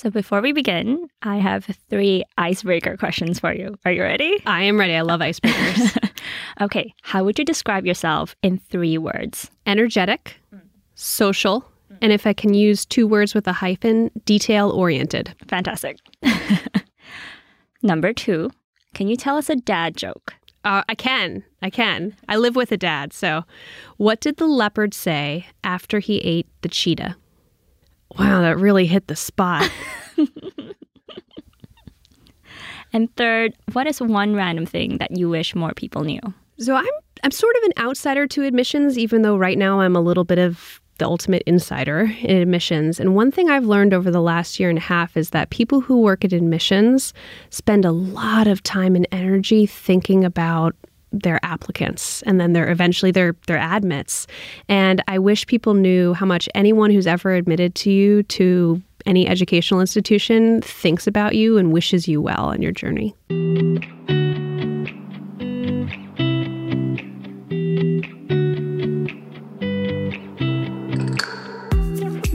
So before we begin, I have three icebreaker questions for you. Are you ready? I am ready. I love icebreakers. okay. How would you describe yourself in three words? Energetic, social, and if I can use two words with a hyphen, detail oriented. Fantastic. Number two, can you tell us a dad joke? Uh, I can. I can. I live with a dad. So, what did the leopard say after he ate the cheetah? Wow, that really hit the spot. and third, what is one random thing that you wish more people knew? So I'm I'm sort of an outsider to admissions, even though right now I'm a little bit of the ultimate insider in admissions. And one thing I've learned over the last year and a half is that people who work at admissions spend a lot of time and energy thinking about their applicants and then they're eventually their their admits and i wish people knew how much anyone who's ever admitted to you to any educational institution thinks about you and wishes you well on your journey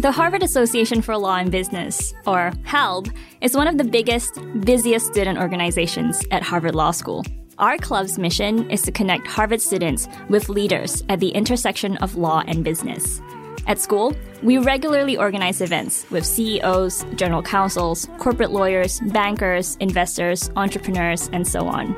The Harvard Association for Law and Business, or HALB, is one of the biggest, busiest student organizations at Harvard Law School. Our club's mission is to connect Harvard students with leaders at the intersection of law and business. At school, we regularly organize events with CEOs, general counsels, corporate lawyers, bankers, investors, entrepreneurs, and so on.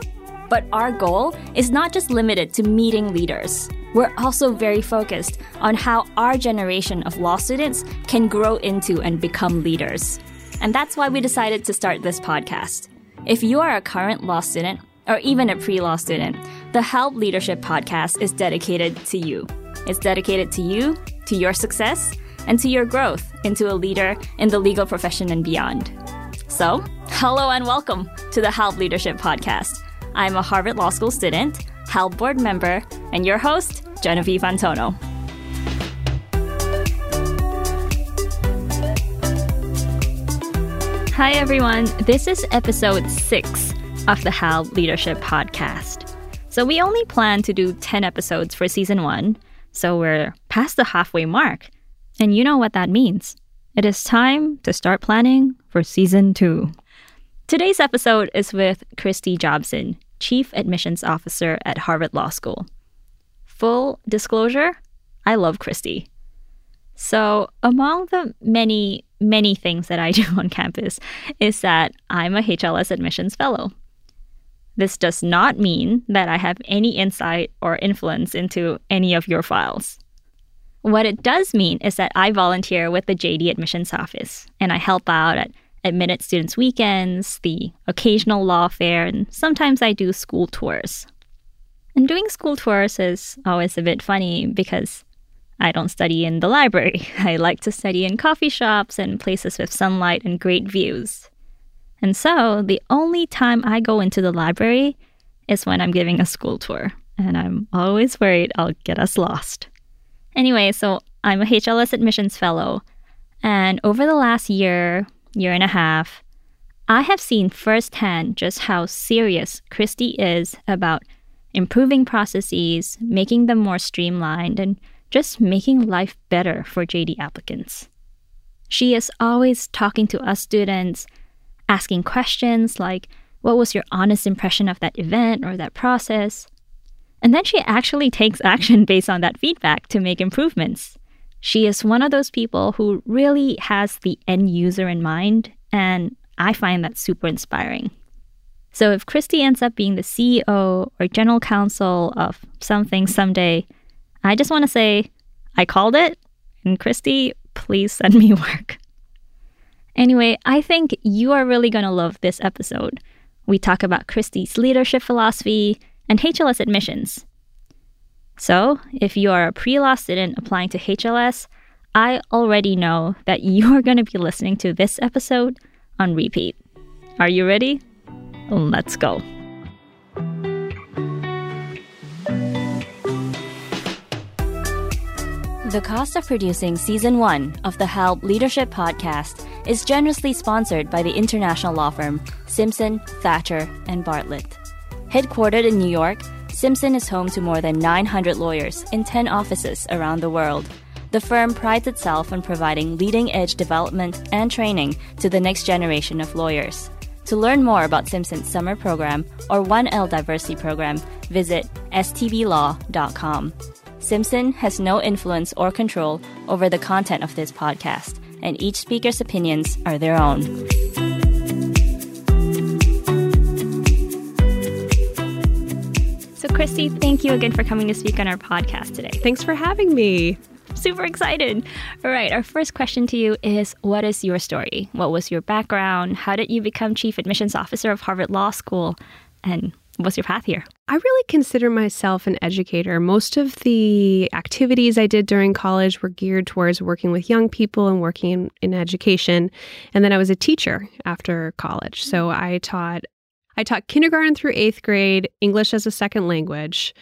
But our goal is not just limited to meeting leaders. We're also very focused on how our generation of law students can grow into and become leaders. And that's why we decided to start this podcast. If you are a current law student or even a pre law student, the HALB Leadership Podcast is dedicated to you. It's dedicated to you, to your success, and to your growth into a leader in the legal profession and beyond. So, hello and welcome to the HALB Leadership Podcast. I'm a Harvard Law School student, HALB board member, and your host, Genevieve Antono. Hi, everyone. This is episode six of the HALB Leadership Podcast. So, we only plan to do 10 episodes for season one, so we're past the halfway mark. And you know what that means. It is time to start planning for season two. Today's episode is with Kristi Jobson, Chief Admissions Officer at Harvard Law School. Full disclosure, I love Kristi. So, among the many, many things that I do on campus is that I'm a HLS admissions fellow. This does not mean that I have any insight or influence into any of your files. What it does mean is that I volunteer with the JD admissions office and I help out at admitted students' weekends, the occasional law fair, and sometimes I do school tours. And doing school tours is always a bit funny because I don't study in the library. I like to study in coffee shops and places with sunlight and great views. And so the only time I go into the library is when I'm giving a school tour, and I'm always worried I'll get us lost. Anyway, so I'm a HLS admissions fellow, and over the last year, year and a half, I have seen firsthand just how serious Kristi is about improving processes, making them more streamlined, and just making life better for JD applicants. She is always talking to us students asking questions like, What was your honest impression of that event or that process? And then she actually takes action based on that feedback to make improvements. She is one of those people who really has the end user in mind, and I find that super inspiring. So if Kristi ends up being the CEO or general counsel of something someday, I just want to say, I called it, and Kristi, please send me work. Anyway, I think you are really going to love this episode. We talk about Kristi's leadership philosophy and HLS admissions. So, if you are a pre law student applying to HLS, I already know that you are going to be listening to this episode on repeat. Are you ready? Let's go. The cost of producing season one of the HALB Leadership Podcast is generously sponsored by the international law firm Simpson, Thacher, and Bartlett. Headquartered in New York, Simpson is home to more than 900 lawyers in 10 offices around the world. The firm prides itself on providing leading edge development and training to the next generation of lawyers. To learn more about Simpson's summer program or 1L diversity program, visit stblaw.com. Simpson has no influence or control over the content of this podcast, and each speaker's opinions are their own. So, Kristi, thank you again for coming to speak on our podcast today. Thanks for having me. Super excited. All right, our first question to you is What is your story? What was your background? How did you become Chief Admissions Officer of Harvard Law School? And what's your path here? I really consider myself an educator. Most of the activities I did during college were geared towards working with young people and working in, in education. And then I was a teacher after college. So mm. I taught I taught kindergarten through eighth grade, English as a second language,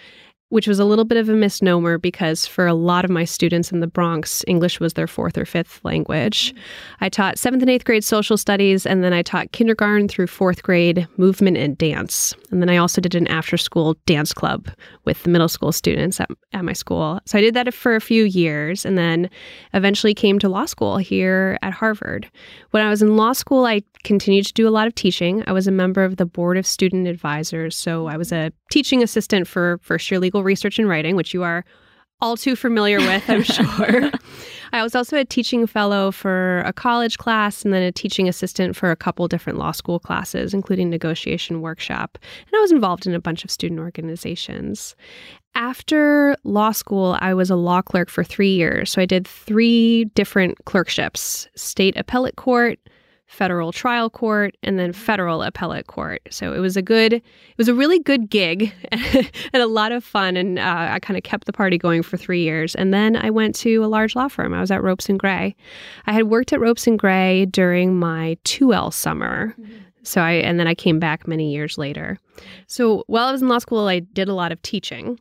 which was a little bit of a misnomer because for a lot of my students in the Bronx, English was their fourth or fifth language. I taught seventh and eighth grade social studies, and then I taught kindergarten through fourth grade movement and dance. And then I also did an after school dance club with the middle school students at, at my school. So I did that for a few years and then eventually came to law school here at Harvard. When I was in law school, I continued to do a lot of teaching. I was a member of the board of student advisors. So I was a teaching assistant for first year legal research and writing, which you are all too familiar with, I'm sure. I was also a teaching fellow for a college class and then a teaching assistant for a couple different law school classes, including negotiation workshop. And I was involved in a bunch of student organizations. After law school, I was a law clerk for three years. So I did three different clerkships state appellate court, federal trial court and then federal appellate court. So it was a good, it was a really good gig and a lot of fun. And uh, I kind of kept the party going for three years. And then I went to a large law firm. I was at Ropes and Gray. I had worked at Ropes and Gray during my 2L summer. Mm-hmm. So I, and then I came back many years later. So while I was in law school, I did a lot of teaching.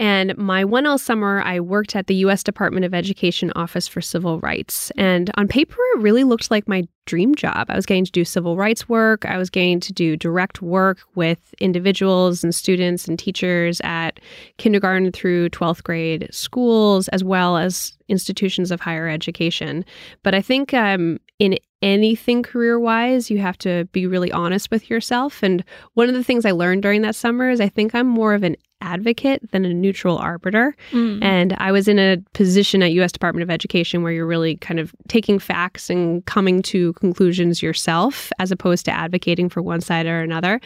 And my 1L summer, I worked at the U.S. Department of Education Office for Civil Rights. And on paper, it really looked like my dream job. I was getting to do civil rights work. I was getting to do direct work with individuals and students and teachers at kindergarten through 12th grade schools, as well as institutions of higher education. But I think um, in anything career wise, you have to be really honest with yourself. And one of the things I learned during that summer is I think I'm more of an advocate than a neutral arbiter. Mm. And I was in a position at US Department of Education where you're really kind of taking facts and coming to conclusions yourself as opposed to advocating for one side or another.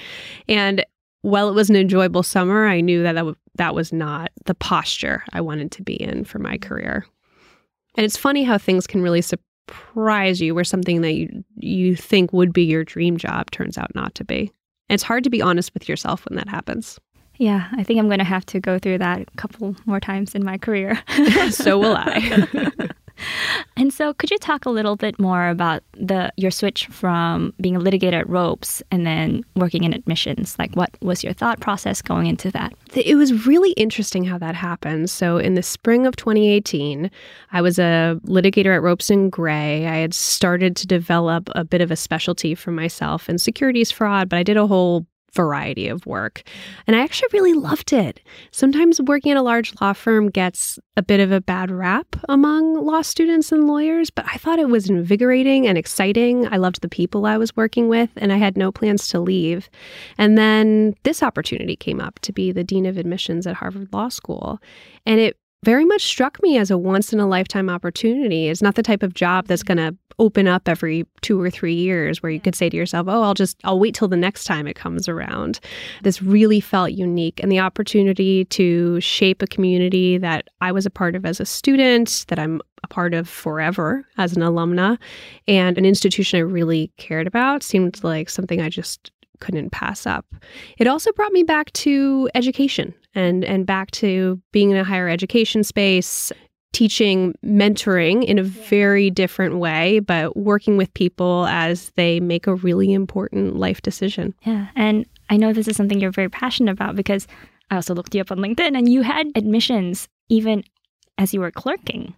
And while it was an enjoyable summer, I knew that that, w- that was not the posture I wanted to be in for my career. And it's funny how things can really surprise you where something that you you think would be your dream job turns out not to be. And it's hard to be honest with yourself when that happens. Yeah, I think I'm going to have to go through that a couple more times in my career. so will I. and so, could you talk a little bit more about the your switch from being a litigator at Ropes and then working in admissions? Like, what was your thought process going into that? It was really interesting how that happened. So, in the spring of 2018, I was a litigator at Ropes and Gray. I had started to develop a bit of a specialty for myself in securities fraud, but I did a whole variety of work. And I actually really loved it. Sometimes working at a large law firm gets a bit of a bad rap among law students and lawyers, but I thought it was invigorating and exciting. I loved the people I was working with, and I had no plans to leave. And then this opportunity came up to be the Dean of Admissions at Harvard Law School. And it very much struck me as a once in a lifetime opportunity. It's not the type of job that's mm-hmm. going to open up every two or three years where you could say to yourself, oh, I'll just, I'll wait till the next time it comes around. This really felt unique. And the opportunity to shape a community that I was a part of as a student, that I'm a part of forever as an alumna, and an institution I really cared about seemed like something I just couldn't pass up. It also brought me back to education and and back to being in a higher education space, teaching mentoring in a very different way, but working with people as they make a really important life decision. Yeah. And I know this is something you're very passionate about because I also looked you up on LinkedIn and you had admissions even as you were clerking.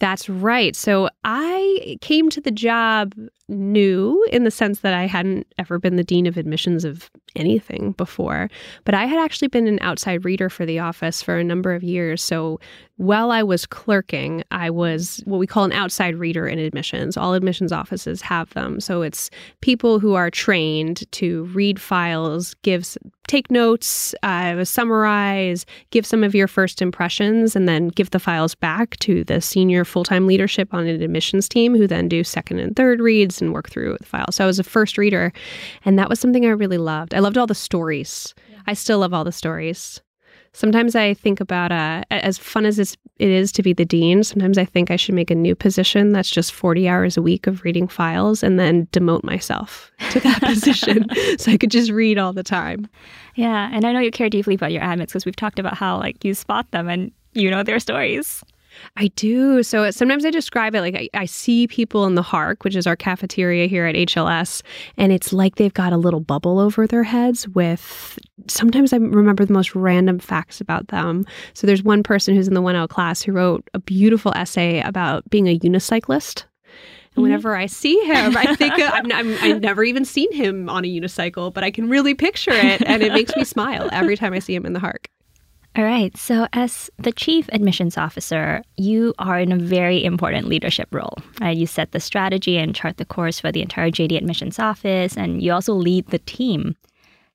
That's right. So I came to the job new in the sense that I hadn't ever been the dean of admissions of anything before. But I had actually been an outside reader for the office for a number of years. So while I was clerking, I was what we call an outside reader in admissions. All admissions offices have them. So it's people who are trained to read files, give take notes, uh, summarize, give some of your first impressions, and then give the files back to the senior full time leadership on an admissions team, who then do second and third reads and work through the files. So I was a first reader, and that was something I really loved. I loved all the stories. Yeah. I still love all the stories sometimes I think about uh, as fun as it is to be the dean. Sometimes I think I should make a new position that's just forty hours a week of reading files, and then demote myself to that position so I could just read all the time. Yeah, and I know you care deeply about your admits because we've talked about how like you spot them and you know their stories. I do. So sometimes I describe it like I, I, see people in the Hark, which is our cafeteria here at HLS, and it's like they've got a little bubble over their heads with sometimes I remember the most random facts about them. So there's one person who's in the 1L class who wrote a beautiful essay about being a unicyclist. And mm-hmm. whenever I see him, I think uh, I'm, I'm, I've never even seen him on a unicycle, but I can really picture it, and it makes me smile every time I see him in the Hark. All right. So, as the chief admissions officer, you are in a very important leadership role. Right? You set the strategy and chart the course for the entire JD admissions office, and you also lead the team.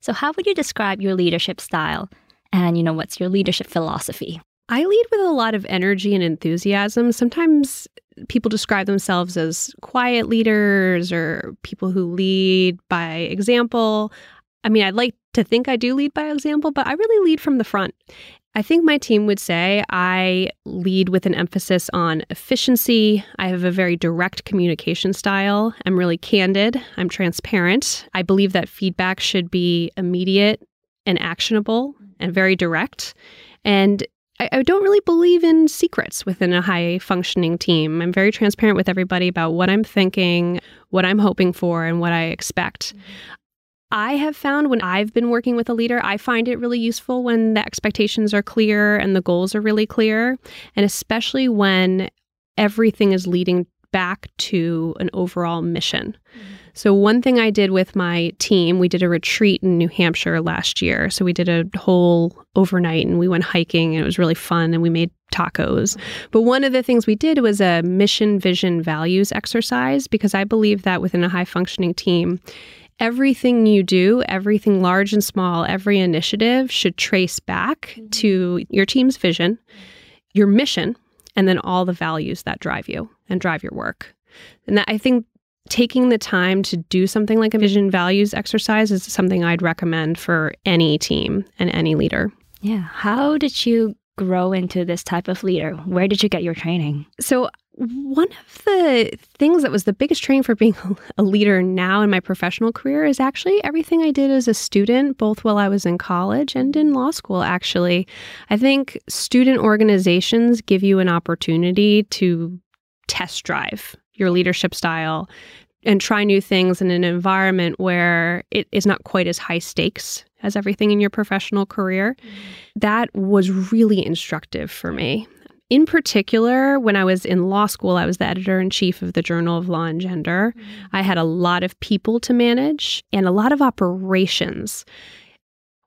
So, how would you describe your leadership style? And, you know, what's your leadership philosophy? I lead with a lot of energy and enthusiasm. Sometimes people describe themselves as quiet leaders or people who lead by example. I mean, I'd like to think I do lead by example, but I really lead from the front. I think my team would say I lead with an emphasis on efficiency. I have a very direct communication style. I'm really candid. I'm transparent. I believe that feedback should be immediate and actionable and very direct. And I, I don't really believe in secrets within a high functioning team. I'm very transparent with everybody about what I'm thinking, what I'm hoping for, and what I expect. I have found when I've been working with a leader, I find it really useful when the expectations are clear and the goals are really clear, and especially when everything is leading back to an overall mission. Mm-hmm. So, one thing I did with my team, we did a retreat in New Hampshire last year. So, we did a whole overnight and we went hiking and it was really fun and we made tacos. But one of the things we did was a mission, vision, values exercise because I believe that within a high functioning team, everything you do, everything large and small, every initiative should trace back mm-hmm. to your team's vision, your mission, and then all the values that drive you and drive your work. And that, I think taking the time to do something like a vision values exercise is something I'd recommend for any team and any leader. Yeah. How did you grow into this type of leader? Where did you get your training? So one of the things that was the biggest training for being a leader now in my professional career is actually everything I did as a student, both while I was in college and in law school, actually. I think student organizations give you an opportunity to test drive your leadership style and try new things in an environment where it is not quite as high stakes as everything in your professional career. Mm-hmm. That was really instructive for me. In particular, when I was in law school, I was the editor in chief of the Journal of Law and Gender. Mm-hmm. I had a lot of people to manage and a lot of operations.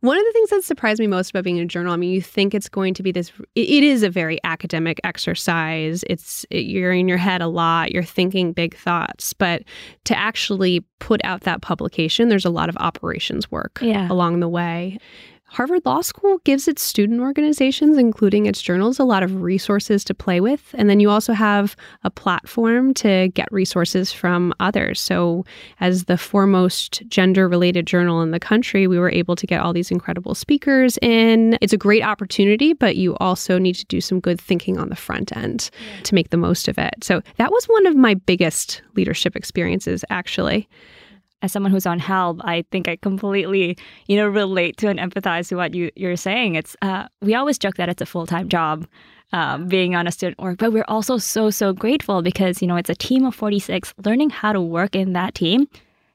One of the things that surprised me most about being a journal, I mean, you think it's going to be this, it is a very academic exercise. It's, you're in your head a lot, you're thinking big thoughts, but to actually put out that publication, there's a lot of operations work yeah. along the way. Harvard Law School gives its student organizations, including its journals, a lot of resources to play with. And then you also have a platform to get resources from others. So, as the foremost gender related journal in the country, we were able to get all these incredible speakers in. It's a great opportunity, but you also need to do some good thinking on the front end yeah. to make the most of it. So, that was one of my biggest leadership experiences, actually as someone who's on HALB, I think I completely, you know, relate to and empathize to what you, you're saying. It's uh, we always joke that it's a full time job, um, being on a student org, but we're also so so grateful because you know it's a team of 46. Learning how to work in that team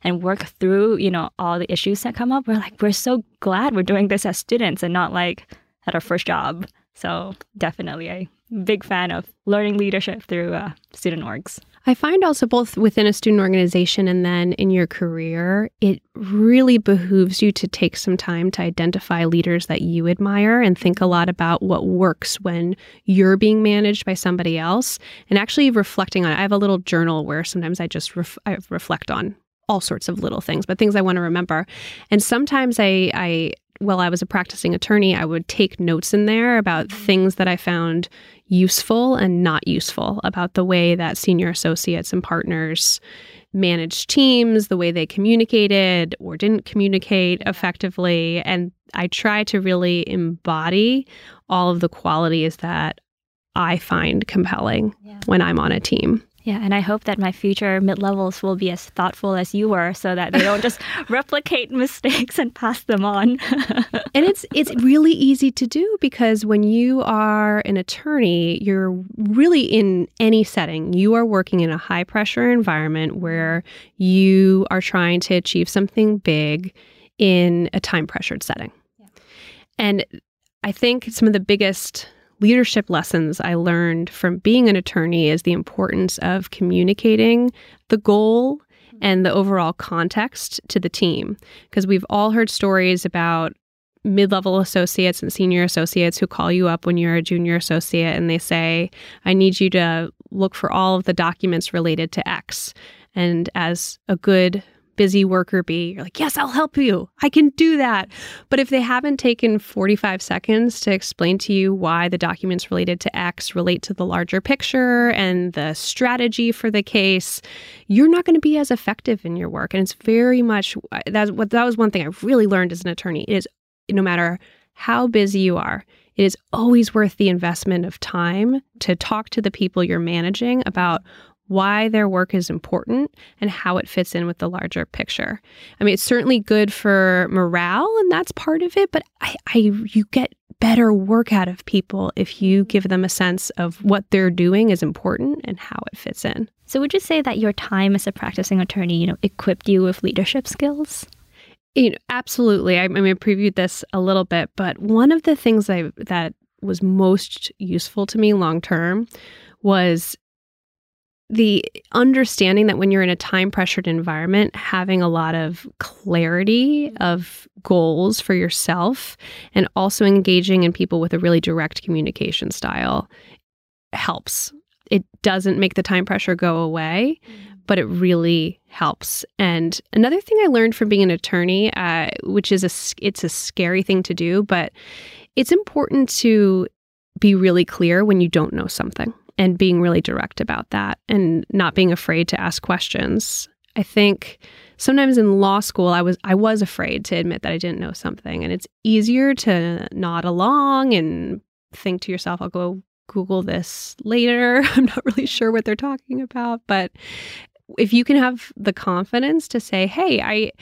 and work through you know all the issues that come up. We're like we're so glad we're doing this as students and not like at our first job. So definitely, I big fan of learning leadership through uh, student orgs. I find also both within a student organization and then in your career, it really behooves you to take some time to identify leaders that you admire and think a lot about what works when you're being managed by somebody else and actually reflecting on it. I have a little journal where sometimes I just ref- I reflect on all sorts of little things, but things I want to remember. And sometimes I, I while I was a practicing attorney, I would take notes in there about things that I found useful and not useful about the way that senior associates and partners managed teams, the way they communicated or didn't communicate effectively. And I try to really embody all of the qualities that I find compelling yeah. when I'm on a team. Yeah, and I hope that my future mid levels will be as thoughtful as you were so that they don't just replicate mistakes and pass them on. and it's it's really easy to do because when you are an attorney, you're really in any setting. You are working in a high pressure environment where you are trying to achieve something big in a time pressured setting. Yeah. And I think some of the biggest leadership lessons I learned from being an attorney is the importance of communicating the goal and the overall context to the team. Because we've all heard stories about mid level associates and senior associates who call you up when you're a junior associate and they say, I need you to look for all of the documents related to X. And as a good busy worker bee, you're like, yes, I'll help you. I can do that. But if they haven't taken 45 seconds to explain to you why the documents related to X relate to the larger picture and the strategy for the case, you're not going to be as effective in your work. And it's very much uh, that's what that was one thing I really learned as an attorney. It is no matter how busy you are, it is always worth the investment of time to talk to the people you're managing about why their work is important and how it fits in with the larger picture. I mean, it's certainly good for morale, and that's part of it, but I, I you get better work out of people if you give them a sense of what they're doing is important and how it fits in. So would you say that your time as a practicing attorney, you know, equipped you with leadership skills? You know, absolutely. I, I mean, I previewed this a little bit, but one of the things I that was most useful to me long term was the understanding that when you're in a time pressured environment, having a lot of clarity of goals for yourself and also engaging in people with a really direct communication style helps. It doesn't make the time pressure go away, but it really helps. And another thing I learned from being an attorney, uh, which is a it's a scary thing to do, but it's important to be really clear when you don't know something and being really direct about that and not being afraid to ask questions. I think sometimes in law school I was I was afraid to admit that I didn't know something and it's easier to nod along and think to yourself I'll go google this later. I'm not really sure what they're talking about, but if you can have the confidence to say, "Hey, I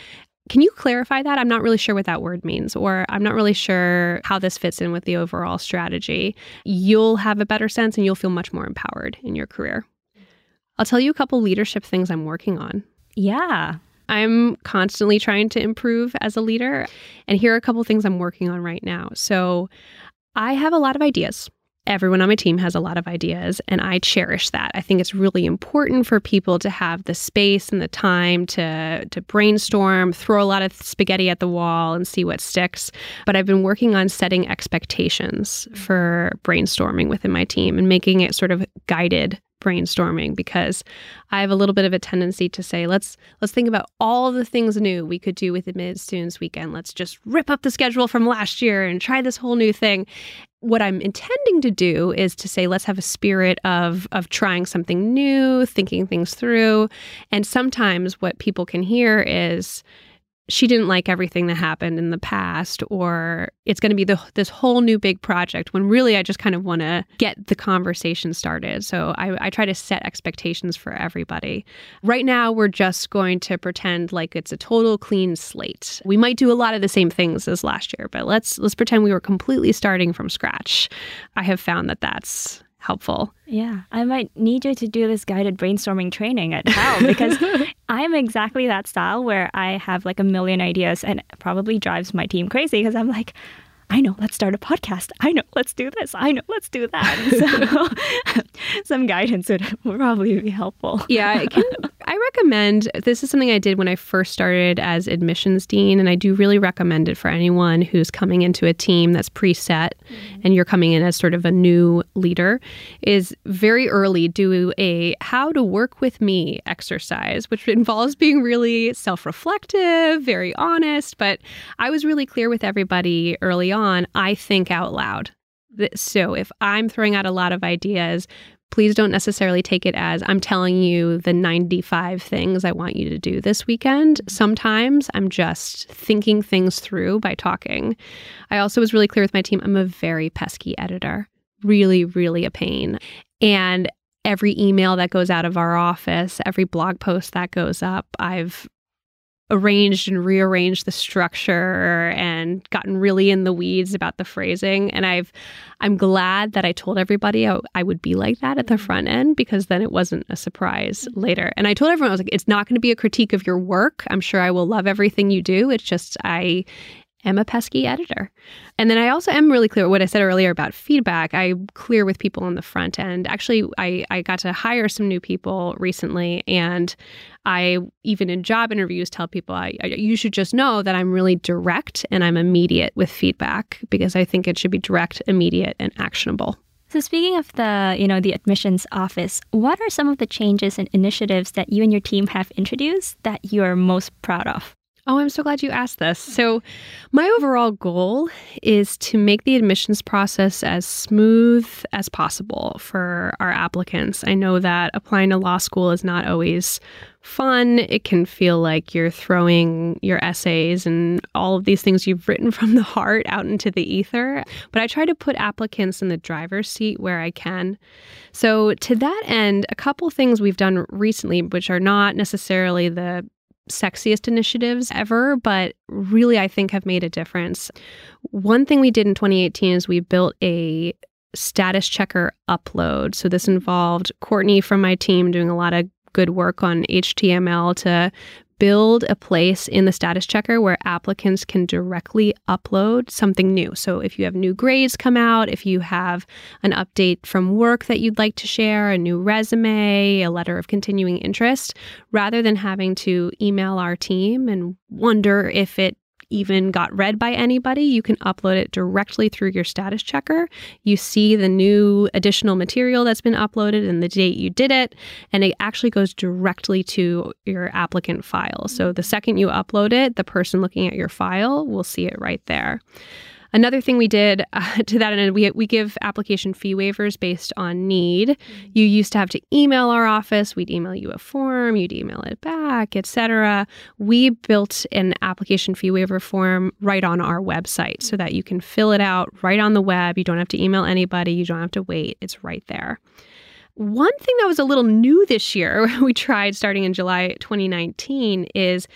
can you clarify that? I'm not really sure what that word means, or I'm not really sure how this fits in with the overall strategy. You'll have a better sense and you'll feel much more empowered in your career. I'll tell you a couple leadership things I'm working on. Yeah. I'm constantly trying to improve as a leader. And here are a couple things I'm working on right now. So I have a lot of ideas everyone on my team has a lot of ideas and I cherish that. I think it's really important for people to have the space and the time to to brainstorm, throw a lot of spaghetti at the wall and see what sticks. But I've been working on setting expectations for brainstorming within my team and making it sort of guided brainstorming because I have a little bit of a tendency to say let's let's think about all the things new we could do with the mid students weekend. Let's just rip up the schedule from last year and try this whole new thing. What I'm intending to do is to say let's have a spirit of of trying something new, thinking things through. And sometimes what people can hear is she didn't like everything that happened in the past or it's going to be the, this whole new big project when really i just kind of want to get the conversation started. So I, I try to set expectations for everybody. Right now we're just going to pretend like it's a total clean slate. We might do a lot of the same things as last year but let's let's pretend we were completely starting from scratch. I have found that that's helpful. Yeah, I might need you to do this guided brainstorming training at HALB because I'm exactly that style where I have like a million ideas and it probably drives my team crazy because I'm like, I know, let's start a podcast. I know, let's do this. I know, let's do that. so some guidance would, probably be helpful. Yeah, can, I recommend this is something I did when I first started as admissions dean, and I do really recommend it for anyone who's coming into a team that's preset mm-hmm. and you're coming in as sort of a new leader. Is very early do a how to work with me exercise, which involves being really self reflective, very honest. But I was really clear with everybody early on I think out loud. So if I'm throwing out a lot of ideas, please don't necessarily take it as I'm telling you the 95 things I want you to do this weekend. Sometimes I'm just thinking things through by talking. I also was really clear with my team I'm a very pesky editor, really, really a pain. And every email that goes out of our office, every blog post that goes up, I've arranged and rearranged the structure and gotten really in the weeds about the phrasing and I've I'm glad that I told everybody I, I would be like that at the mm-hmm. front end because then it wasn't a surprise later. And I told everyone I was like it's not going to be a critique of your work. I'm sure I will love everything you do. It's just I am a pesky editor. And then I also am really clear what I said earlier about feedback. I'm clear with people on the front end. Actually, I, I got to hire some new people recently, and I even in job interviews tell people I, I, you should just know that I'm really direct and I'm immediate with feedback because I think it should be direct, immediate, and actionable. So speaking of the, you know, the admissions office, what are some of the changes and initiatives that you and your team have introduced that you are most proud of? Oh, I'm so glad you asked this. So, my overall goal is to make the admissions process as smooth as possible for our applicants. I know that applying to law school is not always fun. It can feel like you're throwing your essays and all of these things you've written from the heart out into the ether. But I try to put applicants in the driver's seat where I can. So, to that end, a couple things we've done recently, which are not necessarily the sexiest initiatives ever, but really I think have made a difference. One thing we did in 2018 is we built a status checker upload. So this involved Courtney from my team doing a lot of good work on HTML to build a place in the status checker where applicants can directly upload something new. So if you have new grades come out, if you have an update from work that you'd like to share, a new resume, a letter of continuing interest, rather than having to email our team and wonder if it even got read by anybody, you can upload it directly through your status checker. You see the new additional material that's been uploaded and the date you did it, and it actually goes directly to your applicant file. So the second you upload it, the person looking at your file will see it right there. Another thing we did uh, to that end, we, we give application fee waivers based on need. Mm-hmm. You used to have to email our office. We'd email you a form, you'd email it back, etc. We built an application fee waiver form right on our website so that you can fill it out right on the web. You don't have to email anybody. You don't have to wait. It's right there. One thing that was a little new this year, we tried starting in July 2019, is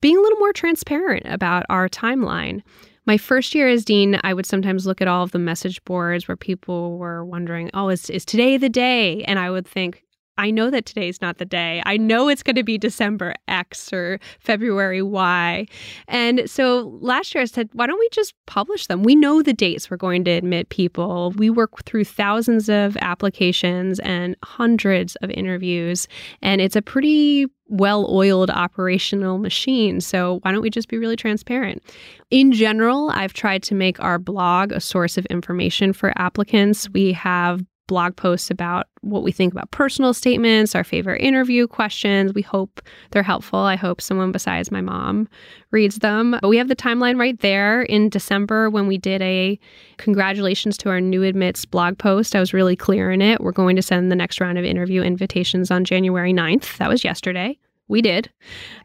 being a little more transparent about our timeline. My first year as dean, I would sometimes look at all of the message boards where people were wondering, oh, is, is today the day? And I would think, I know that today's not the day. I know it's going to be December X or February Y. And so last year I said, why don't we just publish them? We know the dates we're going to admit people. We work through thousands of applications and hundreds of interviews. And it's a pretty well oiled operational machine. So why don't we just be really transparent? In general, I've tried to make our blog a source of information for applicants. We have blog posts about what we think about personal statements, our favorite interview questions. We hope they're helpful. I hope someone besides my mom reads them. But we have the timeline right there in December when we did a congratulations to our new admits blog post. I was really clear in it. We're going to send the next round of interview invitations on January 9th. That was yesterday we did.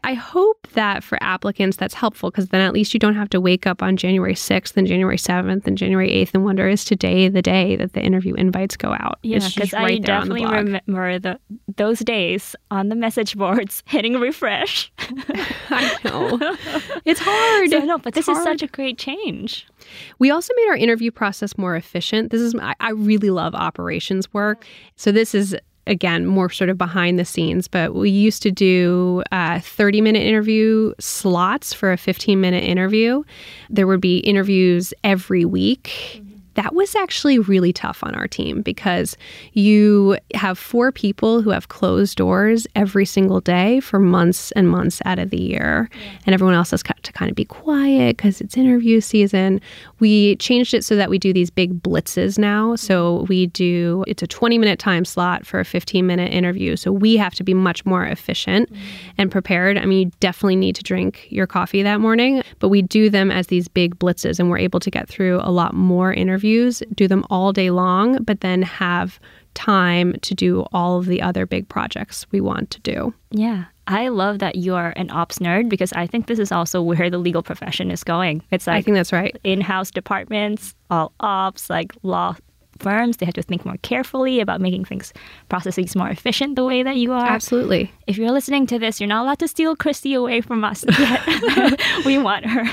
I hope that for applicants that's helpful because then at least you don't have to wake up on January 6th and January 7th and January 8th and wonder is today the day that the interview invites go out. Yeah, because right I definitely remember the, those days on the message boards hitting refresh. I know. It's hard. So, no, but this is such a great change. We also made our interview process more efficient. This is I, I really love operations work. So this is again, more sort of behind the scenes, but we used to do uh, 30 minute interview slots for a 15 minute interview. There would be interviews every week that was actually really tough on our team because you have four people who have closed doors every single day for months and months out of the year. Yeah. And everyone else has got to kind of be quiet because it's interview season. We changed it so that we do these big blitzes now. So we do, it's a 20 minute time slot for a 15 minute interview. So we have to be much more efficient mm-hmm. and prepared. I mean, you definitely need to drink your coffee that morning, but we do them as these big blitzes and we're able to get through a lot more interviews interviews, do them all day long, but then have time to do all of the other big projects we want to do. Yeah. I love that you are an ops nerd because I think this is also where the legal profession is going. It's like I think that's right. In-house departments, all ops, like law firms, they have to think more carefully about making things processes more efficient the way that you are. Absolutely. If you're listening to this, you're not allowed to steal Kristi away from us yet. we want her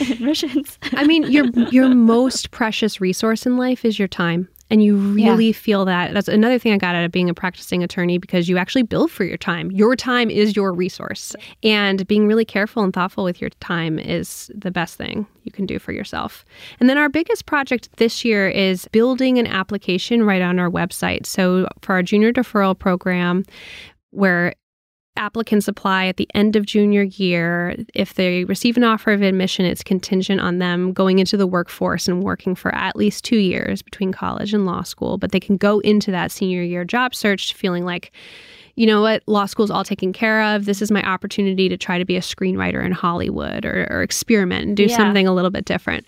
admissions. I mean, your your most precious resource in life is your time and you really yeah. feel that. That's another thing I got out of being a practicing attorney because you actually bill for your time. Your time is your resource. And being really careful and thoughtful with your time is the best thing you can do for yourself. And then our biggest project this year is building an application right on our website. So for our junior deferral program, where applicants apply at the end of junior year. If they receive an offer of admission, it's contingent on them going into the workforce and working for at least two years between college and law school. But they can go into that senior year job search feeling like, you know what, law school's all taken care of. This is my opportunity to try to be a screenwriter in Hollywood or, or experiment and do yeah. something a little bit different.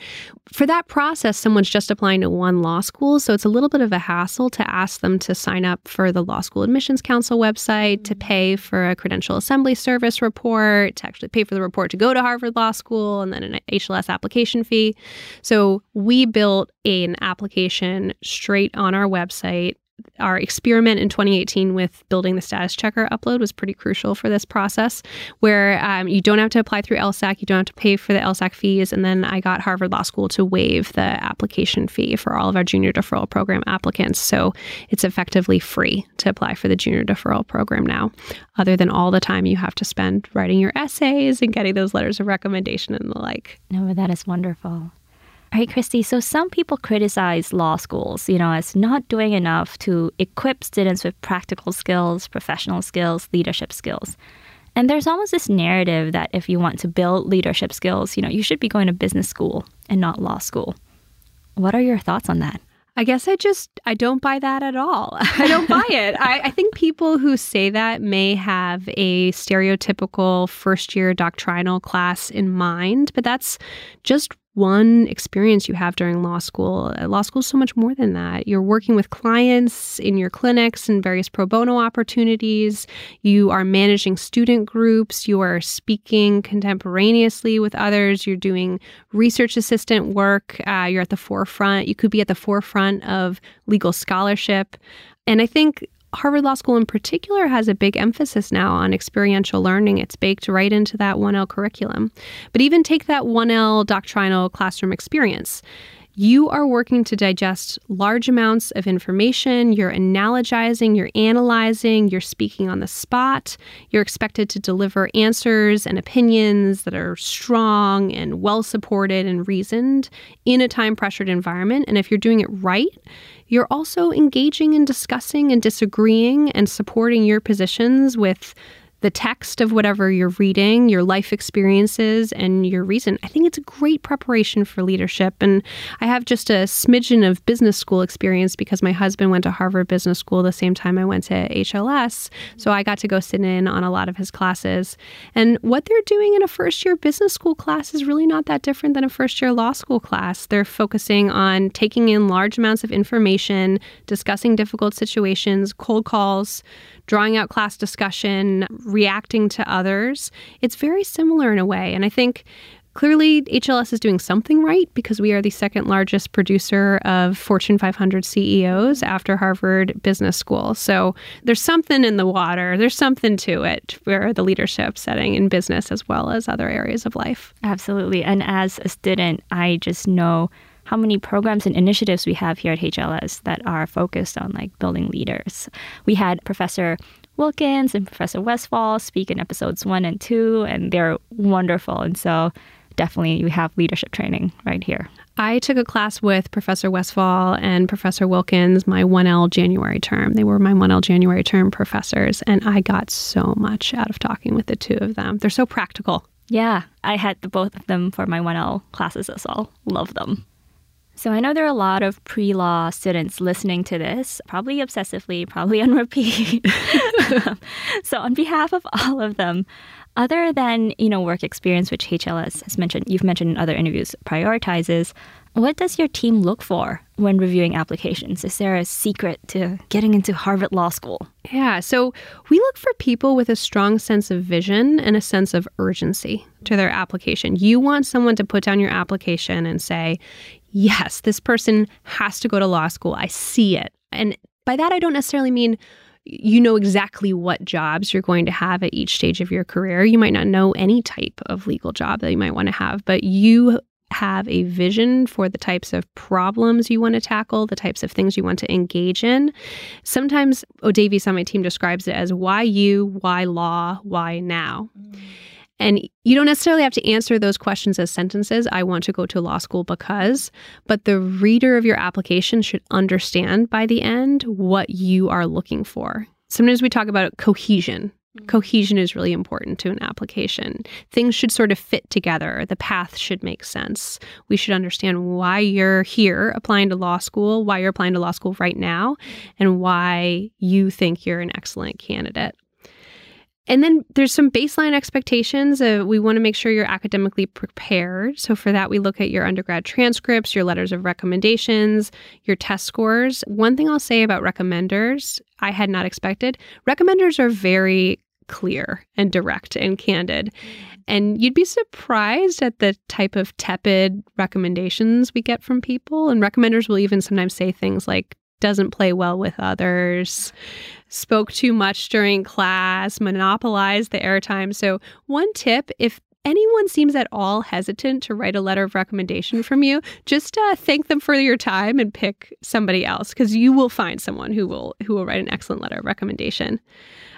For that process, someone's just applying to one law school. So it's a little bit of a hassle to ask them to sign up for the Law School Admissions Council website, to mm. pay for a credential assembly service report, to actually pay for the report to go to Harvard Law School, and then an HLS application fee. So we built an application straight on our website our experiment in 2018 with building the status checker upload was pretty crucial for this process, where um, you don't have to apply through LSAC, you don't have to pay for the LSAC fees. And then I got Harvard Law School to waive the application fee for all of our junior deferral program applicants. So it's effectively free to apply for the junior deferral program now, other than all the time you have to spend writing your essays and getting those letters of recommendation and the like. No, that is wonderful. All right, Kristi. So some people criticize law schools, you know, as not doing enough to equip students with practical skills, professional skills, leadership skills. And there's almost this narrative that if you want to build leadership skills, you know, you should be going to business school and not law school. What are your thoughts on that? I guess I just I don't buy that at all. I don't buy it. I, I, think people who say that may have a stereotypical first year doctrinal class in mind, but that's just one experience you have during law school. Uh, law school is so much more than that. You're working with clients in your clinics and various pro bono opportunities. You are managing student groups. You are speaking contemporaneously with others. You're doing research assistant work. Uh, you're at the forefront. You could be at the forefront of legal scholarship. And I think Harvard Law School in particular has a big emphasis now on experiential learning. It's baked right into that 1L curriculum. But even take that 1L doctrinal classroom experience. You are working to digest large amounts of information. You're analogizing, you're analyzing, you're speaking on the spot. You're expected to deliver answers and opinions that are strong and well supported and reasoned in a time pressured environment. And if you're doing it right, you're also engaging and discussing and disagreeing and supporting your positions with the text of whatever you're reading, your life experiences, and your reason. I think it's a great preparation for leadership. And I have just a smidgen of business school experience because my husband went to Harvard Business School the same time I went to HLS. So I got to go sit in on a lot of his classes. And what they're doing in a first year business school class is really not that different than a first year law school class. They're focusing on taking in large amounts of information, discussing difficult situations, cold calls, drawing out class discussion, reacting to others. It's very similar in a way. And I think clearly HLS is doing something right because we are the second largest producer of Fortune 500 CEOs after Harvard Business School. So there's something in the water, there's something to it for the leadership setting in business as well as other areas of life. Absolutely. And as a student, I just know how many programs and initiatives we have here at HLS that are focused on like building leaders. We had Professor Wilkins and Professor Westfahl speak in episodes one and two, and they're wonderful. And so definitely we have leadership training right here. I took a class with Professor Westfahl and Professor Wilkins my 1L January term. They were my 1L January term professors, and I got so much out of talking with the two of them. They're so practical. Yeah, I had the both of them for my 1L classes as well. Love them. So I know there are a lot of pre law students listening to this, probably obsessively, probably on repeat. so, on behalf of all of them, other than, you know, work experience, which HLS has mentioned, you've mentioned in other interviews, prioritizes, what does your team look for when reviewing applications? Is there a secret to getting into Harvard Law School? Yeah, so we look for people with a strong sense of vision and a sense of urgency to their application. You want someone to put down your application and say, yes, this person has to go to law school. I see it. And by that, I don't necessarily mean you know exactly what jobs you're going to have at each stage of your career. You might not know any type of legal job that you might want to have, but you have a vision for the types of problems you want to tackle, the types of things you want to engage in. Sometimes O'Davies on my team describes it as why you, why law, why now. Mm. And you don't necessarily have to answer those questions as sentences. I want to go to law school because, but the reader of your application should understand by the end what you are looking for. Sometimes we talk about cohesion. Mm-hmm. Cohesion is really important to an application. Things should sort of fit together. The path should make sense. We should understand why you're here applying to law school, why you're applying to law school right now, and why you think you're an excellent candidate. And then there's some baseline expectations. Uh, we want to make sure you're academically prepared. So, for that, we look at your undergrad transcripts, your letters of recommendations, your test scores. One thing I'll say about recommenders, I had not expected recommenders are very clear and direct and candid. And you'd be surprised at the type of tepid recommendations we get from people. And recommenders will even sometimes say things like, doesn't play well with others, spoke too much during class, monopolized the airtime. So, one tip if anyone seems at all hesitant to write a letter of recommendation from you, just uh, thank them for your time and pick somebody else because you will find someone who will who will write an excellent letter of recommendation.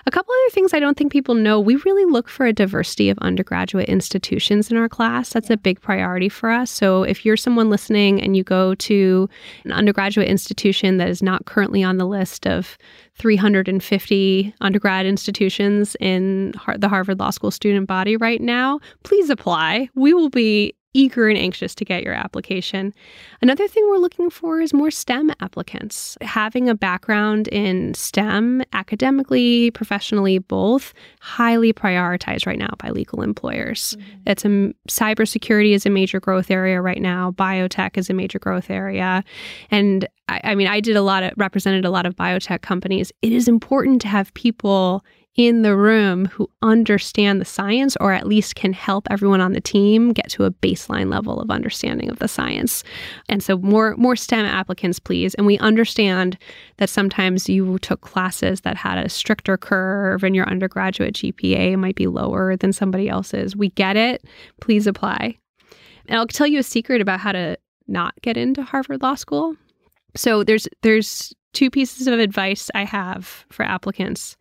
A couple other things I don't think people know we really look for a diversity of undergraduate institutions in our class. That's a big priority for us. So if you're someone listening and you go to an undergraduate institution that is not currently on the list of 350 undergrad institutions in the Harvard Law School student body right now, please apply. We will be eager and anxious to get your application. Another thing we're looking for is more STEM applicants. Having a background in STEM, academically, professionally, both, highly prioritized right now by legal employers. Mm-hmm. It's a cybersecurity is a major growth area right now. Biotech is a major growth area, and I, I mean, I did a lot of represented a lot of biotech companies. It is important to have people in the room who understand the science or at least can help everyone on the team get to a baseline level of understanding of the science. And so more more STEM applicants please. And we understand that sometimes you took classes that had a stricter curve and your undergraduate GPA might be lower than somebody else's. We get it. Please apply. And I'll tell you a secret about how to not get into Harvard Law School. So there's there's two pieces of advice I have for applicants.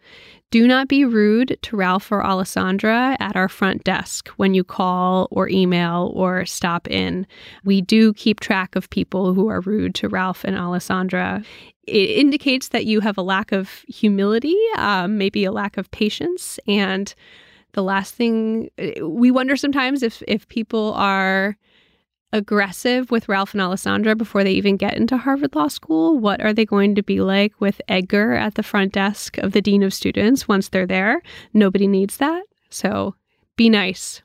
Do not be rude to Ralph or Alessandra at our front desk when you call or email or stop in. We do keep track of people who are rude to Ralph and Alessandra. It indicates that you have a lack of humility, um, maybe a lack of patience. And the last thing we wonder sometimes if, if people are aggressive with Ralph and Alessandra before they even get into Harvard Law School? What are they going to be like with Edgar at the front desk of the Dean of Students once they're there? Nobody needs that. So be nice.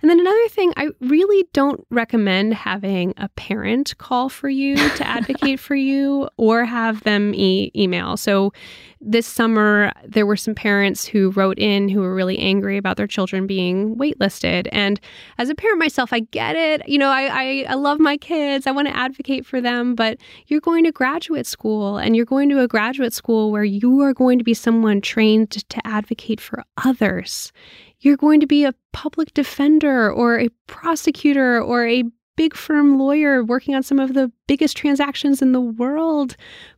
And then another thing, I really don't recommend having a parent call for you to advocate for you or have them e- email. So this summer, there were some parents who wrote in who were really angry about their children being waitlisted. And as a parent myself, I get it. You know, I, I, I love my kids, I want to advocate for them, but you're going to graduate school and you're going to a graduate school where you are going to be someone trained to advocate for others you're going to be a public defender or a prosecutor or a big firm lawyer working on some of the biggest transactions in the world.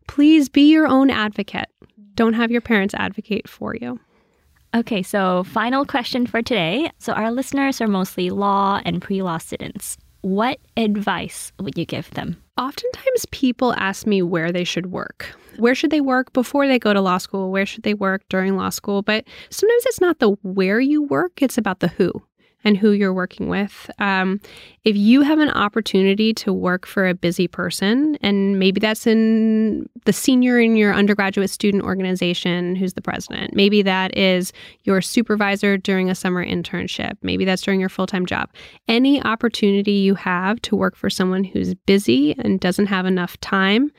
Please be your own advocate. Don't have your parents advocate for you. Okay, so final question for today. So, our listeners are mostly law and pre law students. What advice would you give them? Oftentimes, people ask me where they should work. Where should they work before they go to law school? Where should they work during law school? But sometimes it's not the where you work, it's about the who and who you're working with. Um, if you have an opportunity to work for a busy person, and maybe that's in the senior in your undergraduate student organization who's the president, maybe that is your supervisor during a summer internship, maybe that's during your full time job. Any opportunity you have to work for someone who's busy and doesn't have enough time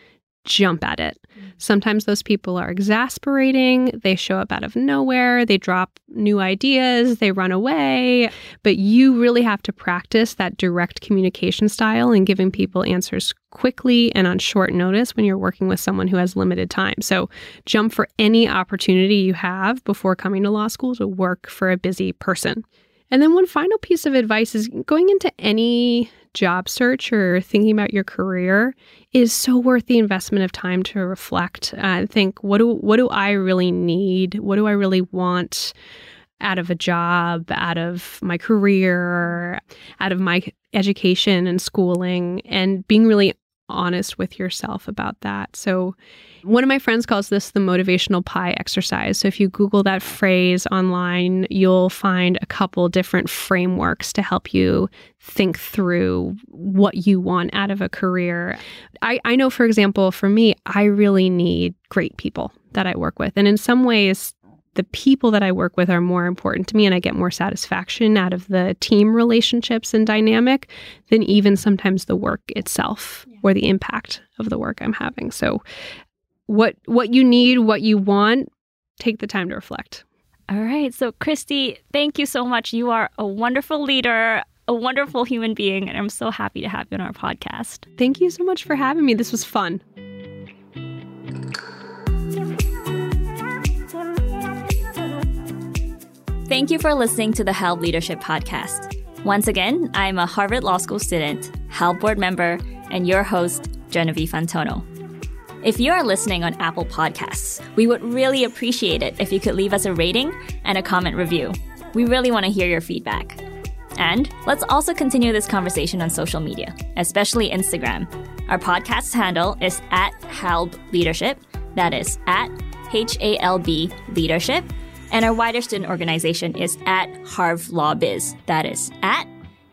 jump at it. Sometimes those people are exasperating. They show up out of nowhere. They drop new ideas. They run away. But you really have to practice that direct communication style and giving people answers quickly and on short notice when you're working with someone who has limited time. So jump for any opportunity you have before coming to law school to work for a busy person. And then one final piece of advice is going into any job search or thinking about your career is so worth the investment of time to reflect and uh, think what do what do I really need? What do I really want out of a job, out of my career, out of my education and schooling and being really honest with yourself about that. So, one of my friends calls this the motivational pie exercise. So, if you Google that phrase online, you'll find a couple different frameworks to help you think through what you want out of a career. I, I know, for example, for me, I really need great people that I work with. And in some ways, the people that I work with are more important to me and I get more satisfaction out of the team relationships and dynamic than even sometimes the work itself yeah. or the impact of the work I'm having. So what what you need, what you want, take the time to reflect. All right. So Kristi, thank you so much. You are a wonderful leader, a wonderful human being, and I'm so happy to have you on our podcast. Thank you so much for having me. This was fun. Thank you for listening to the HALB Leadership Podcast. Once again, I'm a Harvard Law School student, HALB board member, and your host, Genevieve Antono. If you are listening on Apple Podcasts, we would really appreciate it if you could leave us a rating and a comment review. We really want to hear your feedback. And let's also continue this conversation on social media, especially Instagram. Our podcast handle is at HALB Leadership. That is at H A L B Leadership. And our wider student organization is at Harv Law Biz. That is at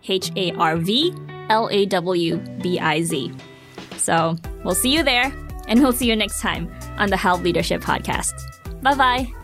H A R V L A W B I Z. So we'll see you there, and we'll see you next time on the HALB Leadership Podcast. Bye bye.